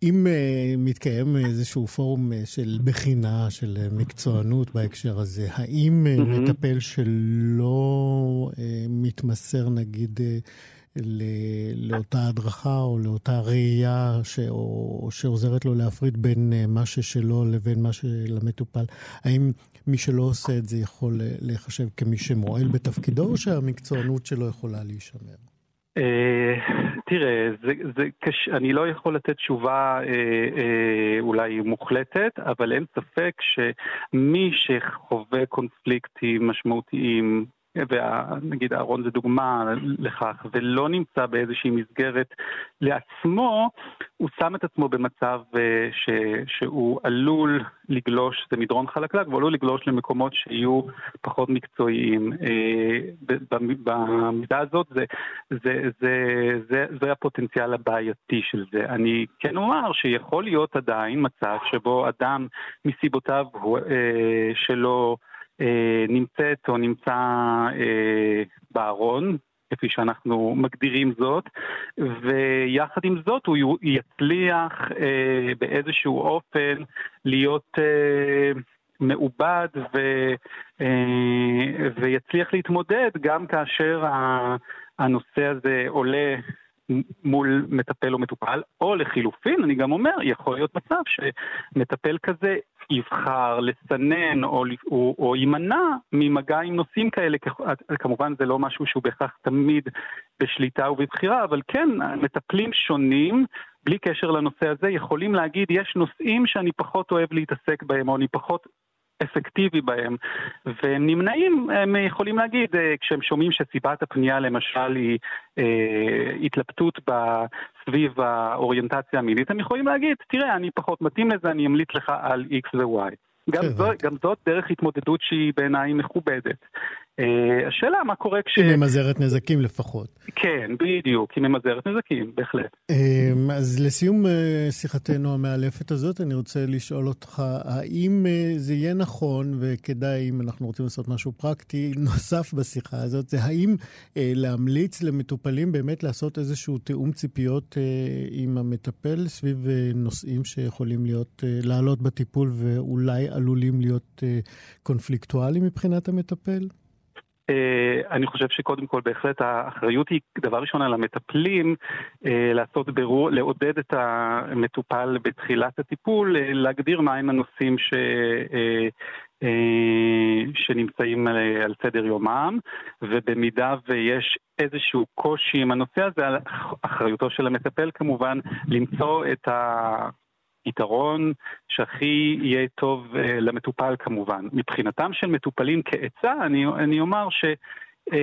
אם אה, מתקיים איזשהו פורום אה, של בחינה, של אה, מקצוענות בהקשר הזה, האם. מטפל שלא מתמסר, נגיד, לאותה הדרכה או לאותה ראייה ש... או שעוזרת לו להפריד בין מה ששלו לבין מה שלמטופל, האם מי שלא עושה את זה יכול להיחשב כמי שמועל בתפקידו, או שהמקצוענות שלו יכולה להישמר? אה, תראה, זה, זה קש... אני לא יכול לתת תשובה אה, אה, אולי מוחלטת, אבל אין ספק שמי שחווה קונפליקטים משמעותיים ונגיד אהרון זה דוגמה לכך, ולא נמצא באיזושהי מסגרת לעצמו, הוא שם את עצמו במצב אה, ש, שהוא עלול לגלוש, זה מדרון חלקלק, והוא עלול לגלוש למקומות שיהיו פחות מקצועיים. אה, במידה הזאת זה, זה, זה, זה, זה הפוטנציאל הבעייתי של זה. אני כן אומר שיכול להיות עדיין מצב שבו אדם מסיבותיו אה, שלו נמצאת או נמצא אה, בארון, כפי שאנחנו מגדירים זאת, ויחד עם זאת הוא יצליח אה, באיזשהו אופן להיות אה, מעובד ו, אה, ויצליח להתמודד גם כאשר הנושא הזה עולה מול מטפל או מטופל, או לחילופין, אני גם אומר, יכול להיות מצב שמטפל כזה יבחר לסנן או, או, או יימנע ממגע עם נושאים כאלה, כמובן זה לא משהו שהוא בהכרח תמיד בשליטה ובבחירה, אבל כן, מטפלים שונים, בלי קשר לנושא הזה, יכולים להגיד, יש נושאים שאני פחות אוהב להתעסק בהם, או אני פחות אפקטיבי בהם, והם נמנעים, הם יכולים להגיד, אה, כשהם שומעים שסיבת הפנייה למשל היא אה, התלבטות סביב האוריינטציה המינית, הם יכולים להגיד, תראה, אני פחות מתאים לזה, אני אמליץ לך על X ו-Y. גם, כן, זו, גם זאת דרך התמודדות שהיא בעיניי מכובדת. אה, השאלה מה קורה כש... היא ממזערת נזקים לפחות. כן, בדיוק, היא ממזערת נזקים, בהחלט. אמ, אז לסיום אה, שיחתנו המאלפת הזאת, אני רוצה לשאול אותך, האם אה, זה יהיה נכון, וכדאי, אם אנחנו רוצים לעשות משהו פרקטי, נוסף בשיחה הזאת, זה האם להמליץ למטופלים באמת לעשות איזשהו תיאום ציפיות עם המטפל סביב נושאים שיכולים להיות, לעלות בטיפול ואולי עלולים להיות קונפליקטואליים מבחינת המטפל? Uh, אני חושב שקודם כל בהחלט האחריות היא דבר ראשון על המטפלים uh, לעשות בירור, לעודד את המטופל בתחילת הטיפול, uh, להגדיר מהם הנושאים ש, שנמצאים על, על סדר יומם, ובמידה ויש איזשהו קושי עם הנושא הזה, אחריותו של המטפל כמובן למצוא את ה... יתרון שהכי יהיה טוב uh, למטופל כמובן. מבחינתם של מטופלים כעצה, אני, אני אומר ש... Uh,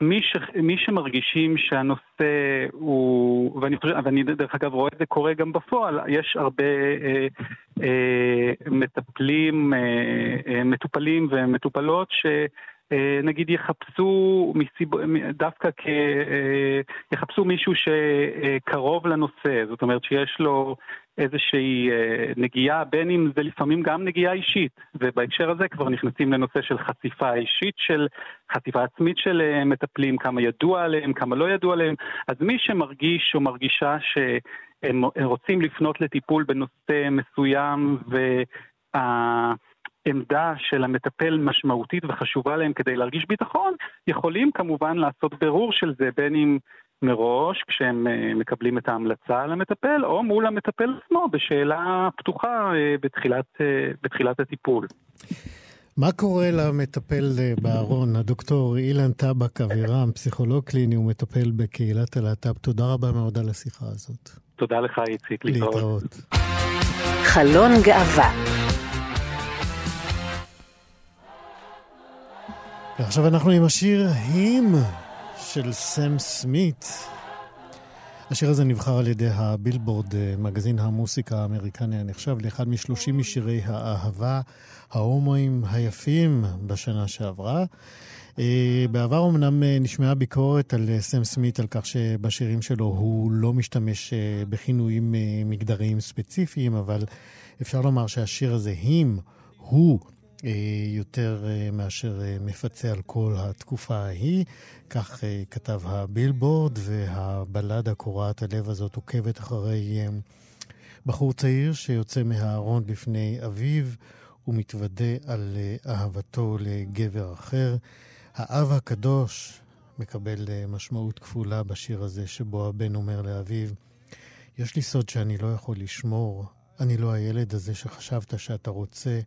מי, ש, מי שמרגישים שהנושא הוא, ואני, חושב, ואני דרך אגב רואה את זה קורה גם בפועל, יש הרבה אה, אה, מטפלים, אה, אה, מטופלים ומטופלות ש... אה, נגיד יחפשו מסיב... דווקא כ... אה, יחפשו מישהו שקרוב לנושא, זאת אומרת שיש לו איזושהי אה, נגיעה, בין אם זה לפעמים גם נגיעה אישית, ובהקשר הזה כבר נכנסים לנוצא של חשיפה אישית, של חשיפה עצמית של מטפלים, כמה ידוע עליהם, כמה לא ידוע עליהם, אז מי שמרגיש או מרגישה שהם רוצים לפנות לטיפול בנושא מסוים, וה... עמדה של המטפל משמעותית וחשובה להם כדי להרגיש ביטחון, יכולים כמובן לעשות בירור של זה, בין אם מראש, כשהם אה, מקבלים את ההמלצה על המטפל, או מול המטפל עצמו בשאלה פתוחה אה, בתחילת, אה, בתחילת הטיפול. מה קורה למטפל בארון, הדוקטור אילן טבק אבירם, פסיכולוג קליני ומטפל בקהילת הלהט"ב? תודה רבה מאוד על השיחה הזאת. תודה לך, איציק. להתראות. להתראות. חלון גאווה ועכשיו אנחנו עם השיר "הים" של סם סמית. השיר הזה נבחר על ידי הבילבורד, אה, מגזין המוסיקה האמריקני הנחשב לאחד משלושים משירי האהבה ההומואים היפים בשנה שעברה. אה, בעבר אמנם אה, נשמעה ביקורת על סם סמית על כך שבשירים שלו הוא לא משתמש בכינויים מגדריים ספציפיים, אבל אפשר לומר שהשיר הזה, הים, הוא יותר אה, מאשר אה, מפצה על כל התקופה ההיא. כך כתב הבילבורד, והבלדה קורעת הלב הזאת עוקבת אחרי בחור צעיר שיוצא מהארון בפני אביו ומתוודה על אהבתו לגבר אחר. האב הקדוש מקבל משמעות כפולה בשיר הזה, שבו הבן אומר לאביו, יש לי סוד שאני לא יכול לשמור, אני לא הילד הזה שחשבת שאתה רוצה.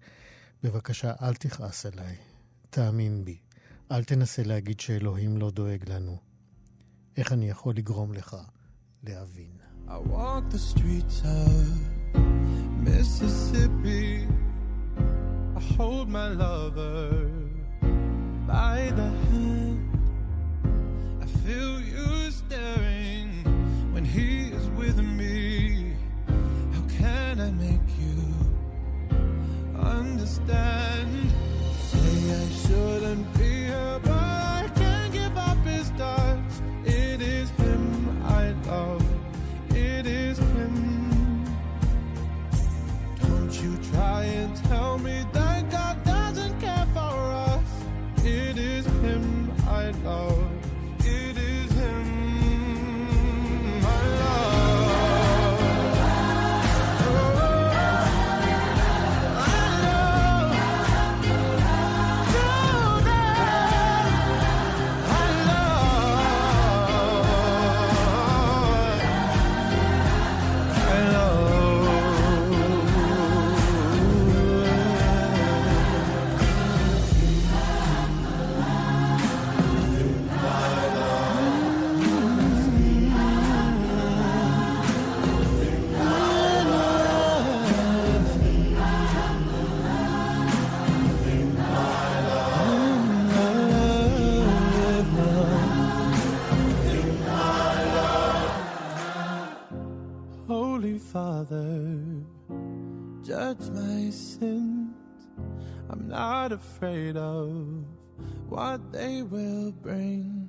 בבקשה, אל תכעס עליי. תאמין בי. אל תנסה להגיד שאלוהים לא דואג לנו. איך אני יכול לגרום לך להבין? I walk the streets of Mississippi I hold my lover by the hand I feel you staring when he is with me How can I make understand. Say I shouldn't be here, but I can't give up his touch. It is him I love. It is him. Don't you try and tell me that God doesn't care for us. It is him I love. not afraid of what they will bring.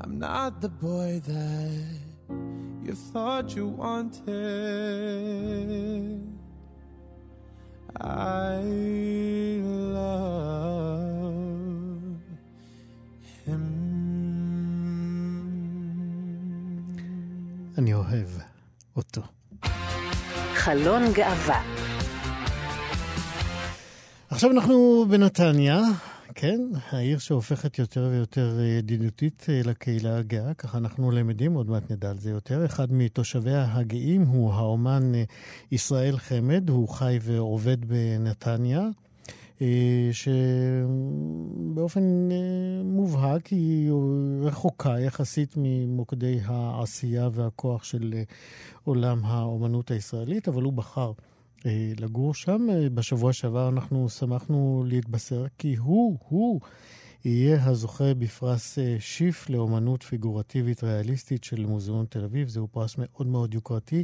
I'm not the boy that you thought you wanted. I love him. אני אוהב אותו. חלון גאווה. עכשיו אנחנו בנתניה, כן, העיר שהופכת יותר ויותר ידידותית לקהילה הגאה, ככה אנחנו למדים, עוד מעט נדע על זה יותר. אחד מתושביה הגאים הוא האומן ישראל חמד, הוא חי ועובד בנתניה. שבאופן מובהק היא רחוקה יחסית ממוקדי העשייה והכוח של עולם האומנות הישראלית, אבל הוא בחר לגור שם. בשבוע שעבר אנחנו שמחנו להתבשר כי הוא, הוא יהיה הזוכה בפרס שיף לאומנות פיגורטיבית ריאליסטית של מוזיאון תל אביב. זהו פרס מאוד מאוד יוקרתי,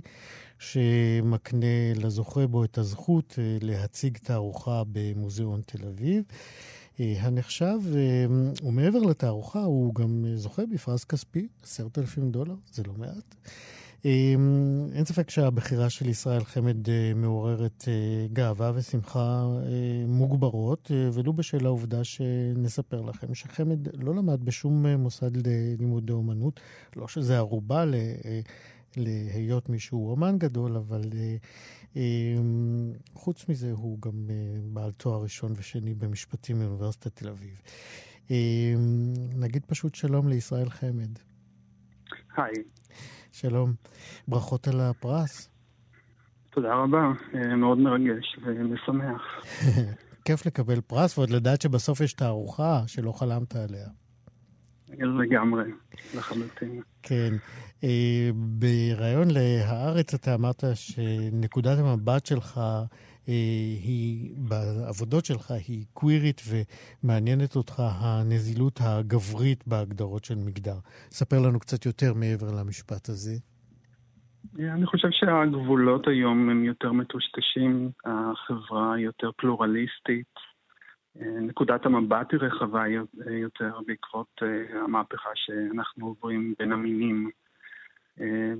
שמקנה לזוכה בו את הזכות להציג תערוכה במוזיאון תל אביב. הנחשב, ומעבר לתערוכה, הוא גם זוכה בפרס כספי, עשרת אלפים דולר, זה לא מעט. אין ספק שהבחירה של ישראל חמד מעוררת גאווה ושמחה מוגברות, ולו בשל העובדה שנספר לכם שחמד לא למד בשום מוסד ללימודי אומנות, לא שזה ערובה ל... להיות מישהו אומן גדול, אבל חוץ מזה הוא גם בעל תואר ראשון ושני במשפטים מאוניברסיטת תל אביב. נגיד פשוט שלום לישראל חמד. היי. שלום. ברכות על הפרס. תודה רבה, מאוד מרגש ומשמח. כיף לקבל פרס ועוד לדעת שבסוף יש תערוכה שלא חלמת עליה. לגמרי, לחלוטין. כן. בריאיון להארץ אתה אמרת שנקודת המבט שלך היא, בעבודות שלך היא קווירית ומעניינת אותך הנזילות הגברית בהגדרות של מגדר. ספר לנו קצת יותר מעבר למשפט הזה. אני חושב שהגבולות היום הם יותר מטושטשים, החברה יותר פלורליסטית, נקודת המבט היא רחבה יותר בעקבות המהפכה שאנחנו עוברים בין המינים.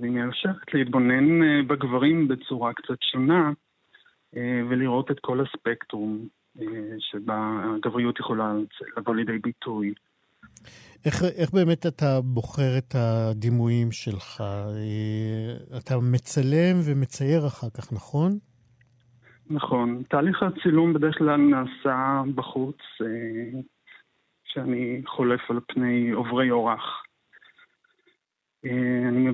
והיא מאפשרת להתבונן בגברים בצורה קצת שונה, ולראות את כל הספקטרום שבה הגבריות יכולה לבוא לידי ביטוי. איך, איך באמת אתה בוחר את הדימויים שלך? אתה מצלם ומצייר אחר כך, נכון? נכון. תהליך הצילום בדרך כלל נעשה בחוץ, כשאני חולף על פני עוברי אורח. אני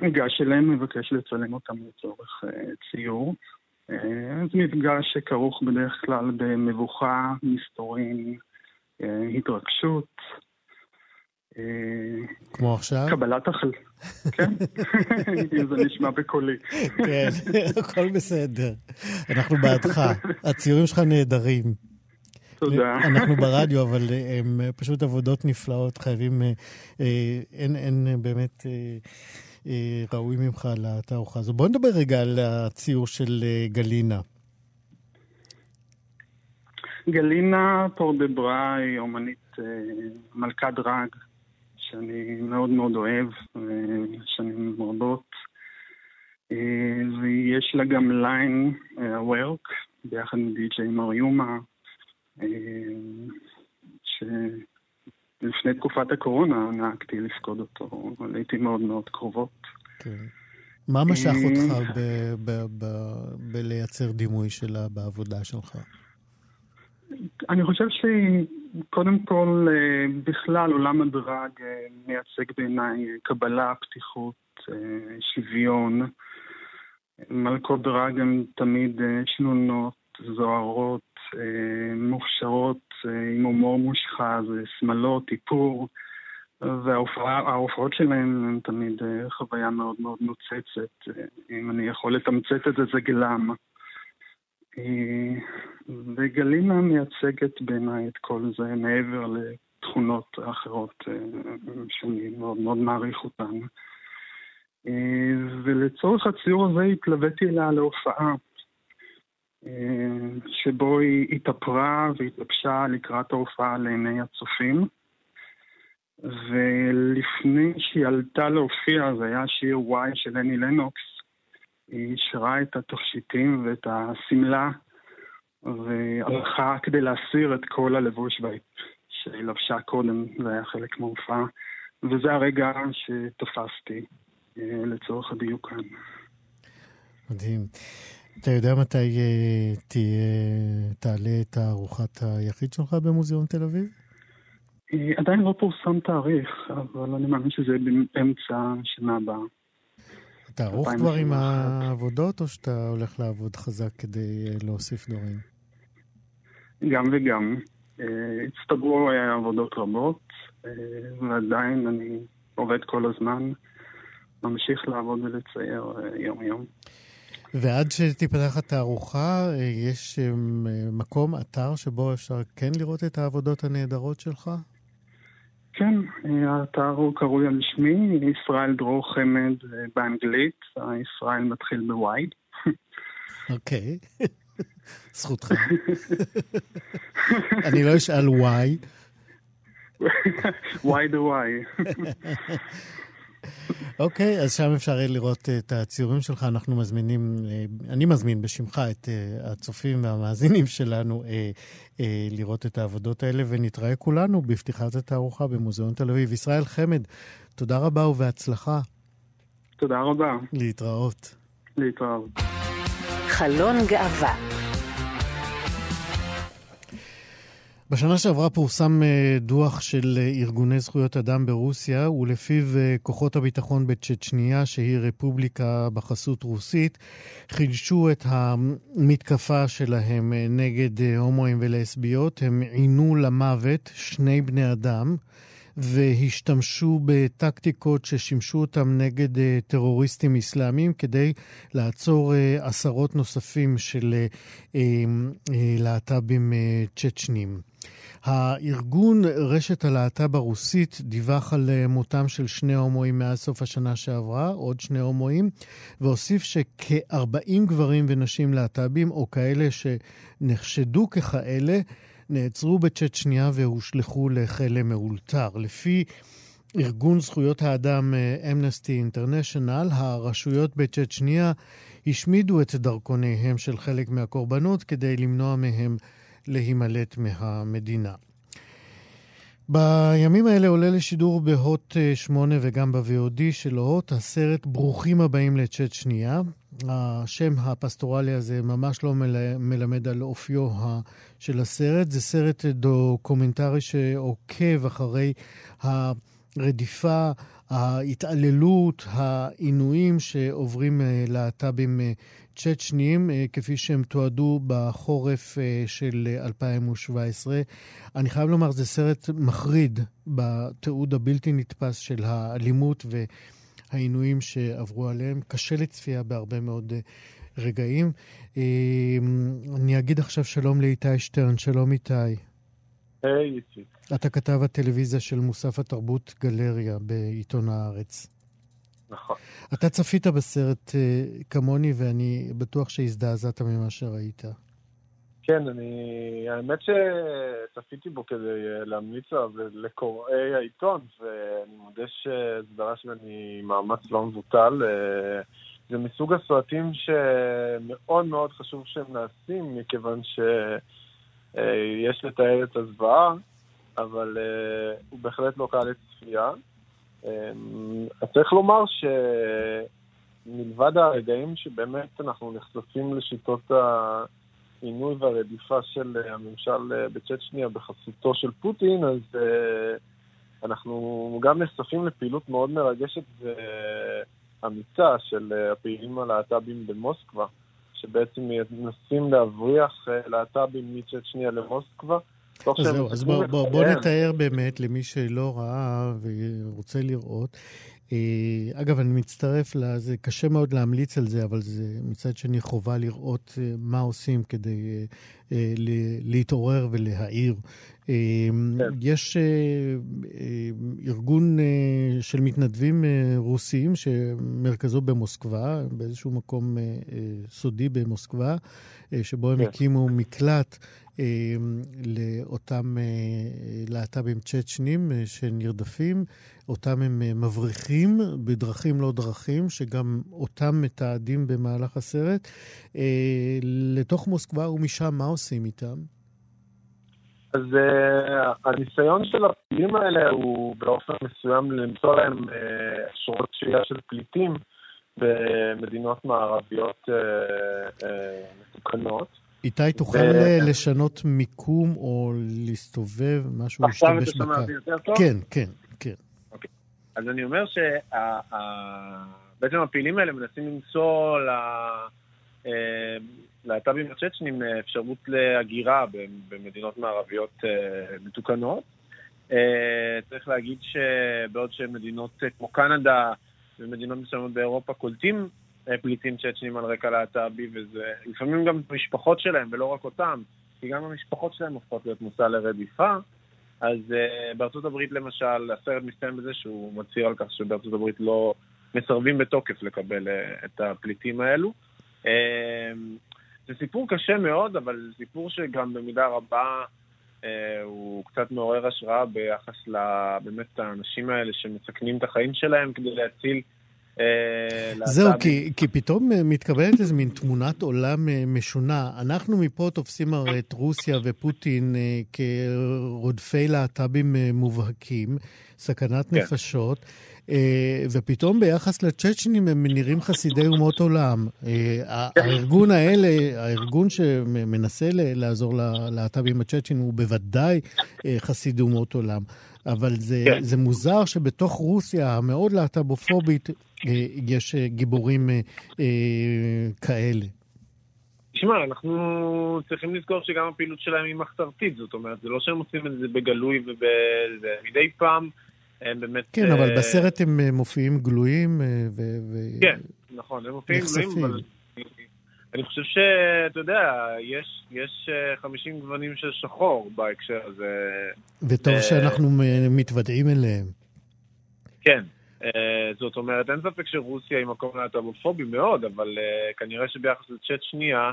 ניגש אליהם, מבקש לצלם אותם לצורך ציור. זה מפגש שכרוך בדרך כלל במבוכה, מסתורים, התרגשות. כמו עכשיו? קבלת החל... כן, זה נשמע בקולי. כן, הכל בסדר. אנחנו בעדך. הציורים שלך נהדרים. תודה. אנחנו ברדיו, אבל הם פשוט עבודות נפלאות. חייבים... אין, אין באמת... ראוי ממך לתערוכה הזו. בוא נדבר רגע על הציור של גלינה. גלינה פורדברה היא אומנית מלכת דרג, שאני מאוד מאוד אוהב, שנים רבות. ויש לה גם ליין, וורק, ביחד עם די.ג'יי מריומה, ש... לפני תקופת הקורונה נהגתי לפקוד אותו, לעיתים מאוד מאוד קרובות. כן. מה משך אותך בלייצר דימוי שלה בעבודה שלך? אני חושב שקודם כל, בכלל, עולם הדרג מייצג בעיניי קבלה, פתיחות, שוויון. מלכות דרג הן תמיד שנונות, זוהרות, מופשרות, עם הומור מושחז, שמלות, איפור, וההופעות שלהם הן תמיד חוויה מאוד מאוד נוצצת. אם אני יכול לתמצת את זה, זה גלם. וגלינה מייצגת בעיניי את כל זה מעבר לתכונות האחרות שאני מאוד מאוד מעריך אותן. ולצורך הציור הזה התלוויתי אליה להופעה. שבו היא התאפרה והתלבשה לקראת ההופעה לעיני הצופים. ולפני שהיא עלתה להופיע, זה היה שיר וואי של אני לנוקס, היא אישרה את התכשיטים ואת השמלה, והלכה כדי להסיר את כל הלבוש שהיא לבשה קודם, זה היה חלק מההופעה, וזה הרגע שתפסתי אה, לצורך הדיוק כאן. מדהים. אתה יודע מתי אה, תהיה, תעלה את הארוחת היחיד שלך במוזיאון תל אביב? אה, עדיין לא פורסם תאריך, אבל אני מאמין שזה באמצע השנה הבאה. אתה ערוך כבר עם העבודות, או שאתה הולך לעבוד חזק כדי אה, להוסיף דברים? גם וגם. הצטברו עבודות רבות, ועדיין אני עובד כל הזמן, ממשיך לעבוד ולצייר יום-יום. ועד שתיפתח התערוכה, יש מקום, אתר, שבו אפשר כן לראות את העבודות הנהדרות שלך? כן, האתר הוא קרוי על שמי, ישראל דרור חמד אה, באנגלית, ישראל מתחיל בווייד. אוקיי, זכותך. אני לא אשאל וואי. וואי דה וואי. אוקיי, אז שם אפשר לראות את הציורים שלך. אנחנו מזמינים, אה, אני מזמין בשמך את אה, הצופים והמאזינים שלנו אה, לראות את העבודות האלה, ונתראה כולנו בפתיחת התערוכה במוזיאון תל אביב. ישראל חמד, תודה רבה ובהצלחה. תודה רבה. להתראות. להתראות. חלון גאווה בשנה שעברה פורסם אה, דוח של אה, ארגוני זכויות אדם ברוסיה, ולפיו אה, כוחות הביטחון בצ'צ'ניה, שהיא רפובליקה בחסות רוסית, חידשו את המתקפה שלהם נגד הומואים ולסביות. הם עינו למוות שני בני אדם. והשתמשו בטקטיקות ששימשו אותם נגד טרוריסטים אסלאמיים כדי לעצור עשרות נוספים של להט"בים צ'צ'נים. הארגון רשת הלהט"ב הרוסית דיווח על אה, מותם של שני הומואים מאז סוף השנה שעברה, עוד שני הומואים, והוסיף שכ-40 גברים ונשים להט"בים, או כאלה שנחשדו ככאלה, נעצרו בצ'צ'ניה והושלכו לכלא מאולתר. לפי ארגון זכויות האדם אמנסטי אה, אינטרנשיונל, הרשויות בצ'צ'ניה השמידו את דרכוניהם של חלק מהקורבנות כדי למנוע מהם להימלט מהמדינה. בימים האלה עולה לשידור בהוט 8 וגם ב-VOD של הוט הסרט ברוכים הבאים לצ'אט שנייה. השם הפסטורלי הזה ממש לא מלמד על אופיו של הסרט. זה סרט דוקומנטרי שעוקב אחרי הרדיפה, ההתעללות, העינויים שעוברים אה, להט"בים אה, צ'צ'ניים, אה, כפי שהם תועדו בחורף של 2017. אני חייב לומר, זה סרט מחריד בתיעוד הבלתי נתפס של האלימות והעינויים שעברו עליהם. קשה לצפייה בהרבה מאוד רגעים. אני אגיד עכשיו שלום לאיתי שטרן. שלום איתי. היי, איציק. אתה כתב הטלוויזיה של מוסף התרבות גלריה בעיתון הארץ. נכון. אתה צפית בסרט uh, כמוני, ואני בטוח שהזדעזעת ממה שראית. כן, אני... האמת שצפיתי בו כדי אה, להמליץ עליו לקוראי העיתון, ואני מודה שזה דרש ממני מאמץ לא מבוטל. אה, זה מסוג הסרטים שמאוד מאוד חשוב שהם נעשים, מכיוון ש... אה, יש לתאר את הזוועה, אבל uh, הוא בהחלט לא קל לצפייה. Um, אז צריך לומר שמלבד הרגעים שבאמת אנחנו נחשפים לשיטות העינוי והרדיפה של הממשל בצ'צ'ניה בחסותו של פוטין, אז uh, אנחנו גם נחשפים לפעילות מאוד מרגשת ואמיצה של הפעילים הלהט"בים במוסקבה. שבעצם מנסים להבריח אה, להט"בים מצ'צ'ניה למוסקבה. אז זהו, אז בוא, בוא, בוא נתאר באמת למי שלא ראה ורוצה לראות. אה, אגב, אני מצטרף לזה, קשה מאוד להמליץ על זה, אבל זה מצד שני חובה לראות אה, מה עושים כדי להתעורר ולהעיר כן. יש ארגון של מתנדבים רוסיים שמרכזו במוסקבה, באיזשהו מקום סודי במוסקבה, שבו הם כן. הקימו מקלט לאותם להט"בים צ'צ'נים שנרדפים. אותם הם מבריחים בדרכים לא דרכים, שגם אותם מתעדים במהלך הסרט, לתוך מוסקבה, ומשם מה עושים איתם? אז uh, הניסיון של הפליטים האלה הוא באופן מסוים למצוא להם אשרות uh, שהייה של פליטים במדינות מערביות uh, uh, מסוכנות. איתי, תוכל ו... לשנות מיקום או להסתובב, משהו? עכשיו אתה שומע יותר טוב? כן, כן, כן. אוקיי. אז אני אומר שבעצם הפעילים האלה מנסים למצוא ל... להט"בים הצ'צ'נים אה, אפשרות להגירה במדינות מערביות אה, מתוקנות. אה, צריך להגיד שבעוד שמדינות כמו קנדה ומדינות מסוימות באירופה קולטים פליטים צ'צ'נים על רקע להט"בי, וזה לפעמים גם המשפחות שלהם, ולא רק אותם, כי גם המשפחות שלהם הופכות להיות מושא לרדיפה. אז uh, בארצות הברית למשל, הסרט מסתיים בזה שהוא מצהיר על כך שבארצות הברית לא מסרבים בתוקף לקבל uh, את הפליטים האלו. Uh, זה סיפור קשה מאוד, אבל סיפור שגם במידה רבה אה, הוא קצת מעורר השראה ביחס לבאמת האנשים האלה שמסכנים את החיים שלהם כדי להציל זהו, כי, כי פתאום אה, מתקבלת איזו מין תמונת עולם אה, משונה. אנחנו מפה תופסים הרי את רוסיה ופוטין כרודפי להט"בים מובהקים, סכנת כן. נפשות. ופתאום ביחס לצ'צ'נים הם נראים חסידי אומות עולם. הארגון האלה, הארגון שמנסה לעזור ללהט"בים הצ'צ'נים הוא בוודאי חסיד אומות עולם. אבל זה, כן. זה מוזר שבתוך רוסיה המאוד להט"בופובית אה, יש אה, גיבורים אה, כאלה. תשמע, אנחנו צריכים לזכור שגם הפעילות שלהם היא מחתרתית, זאת אומרת, זה לא שהם עושים את זה בגלוי ומדי פעם הם באמת... כן, אבל בסרט הם מופיעים גלויים ו... כן, נכון, הם מופיעים גלויים, אבל אני חושב שאתה יודע, יש, יש 50 גוונים של שחור בהקשר הזה. וטוב שאנחנו מתוודעים אליהם. כן, אה, זאת אומרת, אין ספק שרוסיה היא מקום להט"בופובי מאוד, אבל uh, כנראה שביחס לצ'אט שנייה,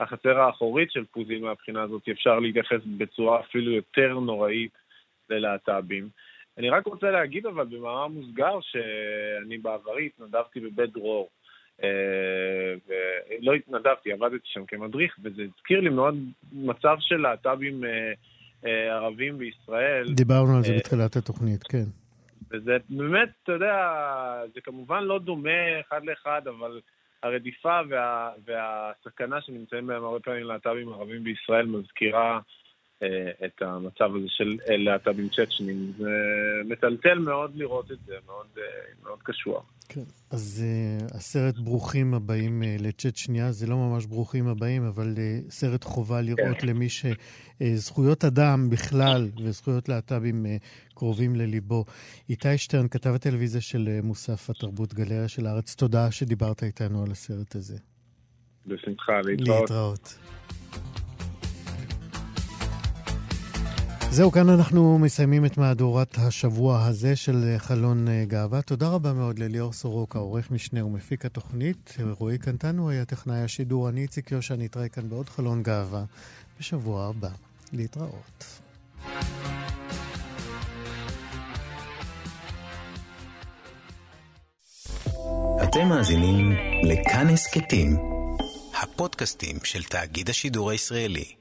החצר האחורית של פוזין מהבחינה הזאת, אפשר להתייחס בצורה אפילו יותר נוראית ללהט"בים. אני רק רוצה להגיד אבל במאמר מוסגר שאני בעברי התנדבתי בבית דרור. Uh, ולא התנדבתי, עבדתי שם כמדריך, וזה הזכיר לי מאוד מצב של להט"בים uh, uh, ערבים בישראל. דיברנו על זה בתחילת התוכנית, כן. וזה באמת, אתה יודע, זה כמובן לא דומה אחד לאחד, אבל הרדיפה וה, והסכנה שנמצאים בהם הרבה פעמים להט"בים ערבים בישראל מזכירה אה, את המצב הזה של אה, להט"בים צ'צ'נים. זה מטלטל מאוד לראות את זה, מאוד, אה, מאוד קשוח. כן, אז uh, הסרט ברוכים הבאים uh, לצ'צ'ניה, זה לא ממש ברוכים הבאים, אבל uh, סרט חובה לראות כן. למי שזכויות uh, אדם בכלל וזכויות להט"בים uh, קרובים לליבו. איתי שטרן, כתב הטלוויזיה של uh, מוסף התרבות גלריה של הארץ, תודה שדיברת איתנו על הסרט הזה. בשמחה, להתראות. להתראות. זהו, כאן אנחנו מסיימים את מהדורת השבוע הזה של חלון אה, גאווה. תודה רבה מאוד לליאור סורוקה, עורך משנה ומפיק התוכנית. רועי קנטנו היה טכנאי השידור. אני איציק יושע, נתראה כאן בעוד חלון גאווה בשבוע הבא. להתראות. אתם מאזינים לכאן הסכתים, הפודקאסטים של תאגיד השידור הישראלי.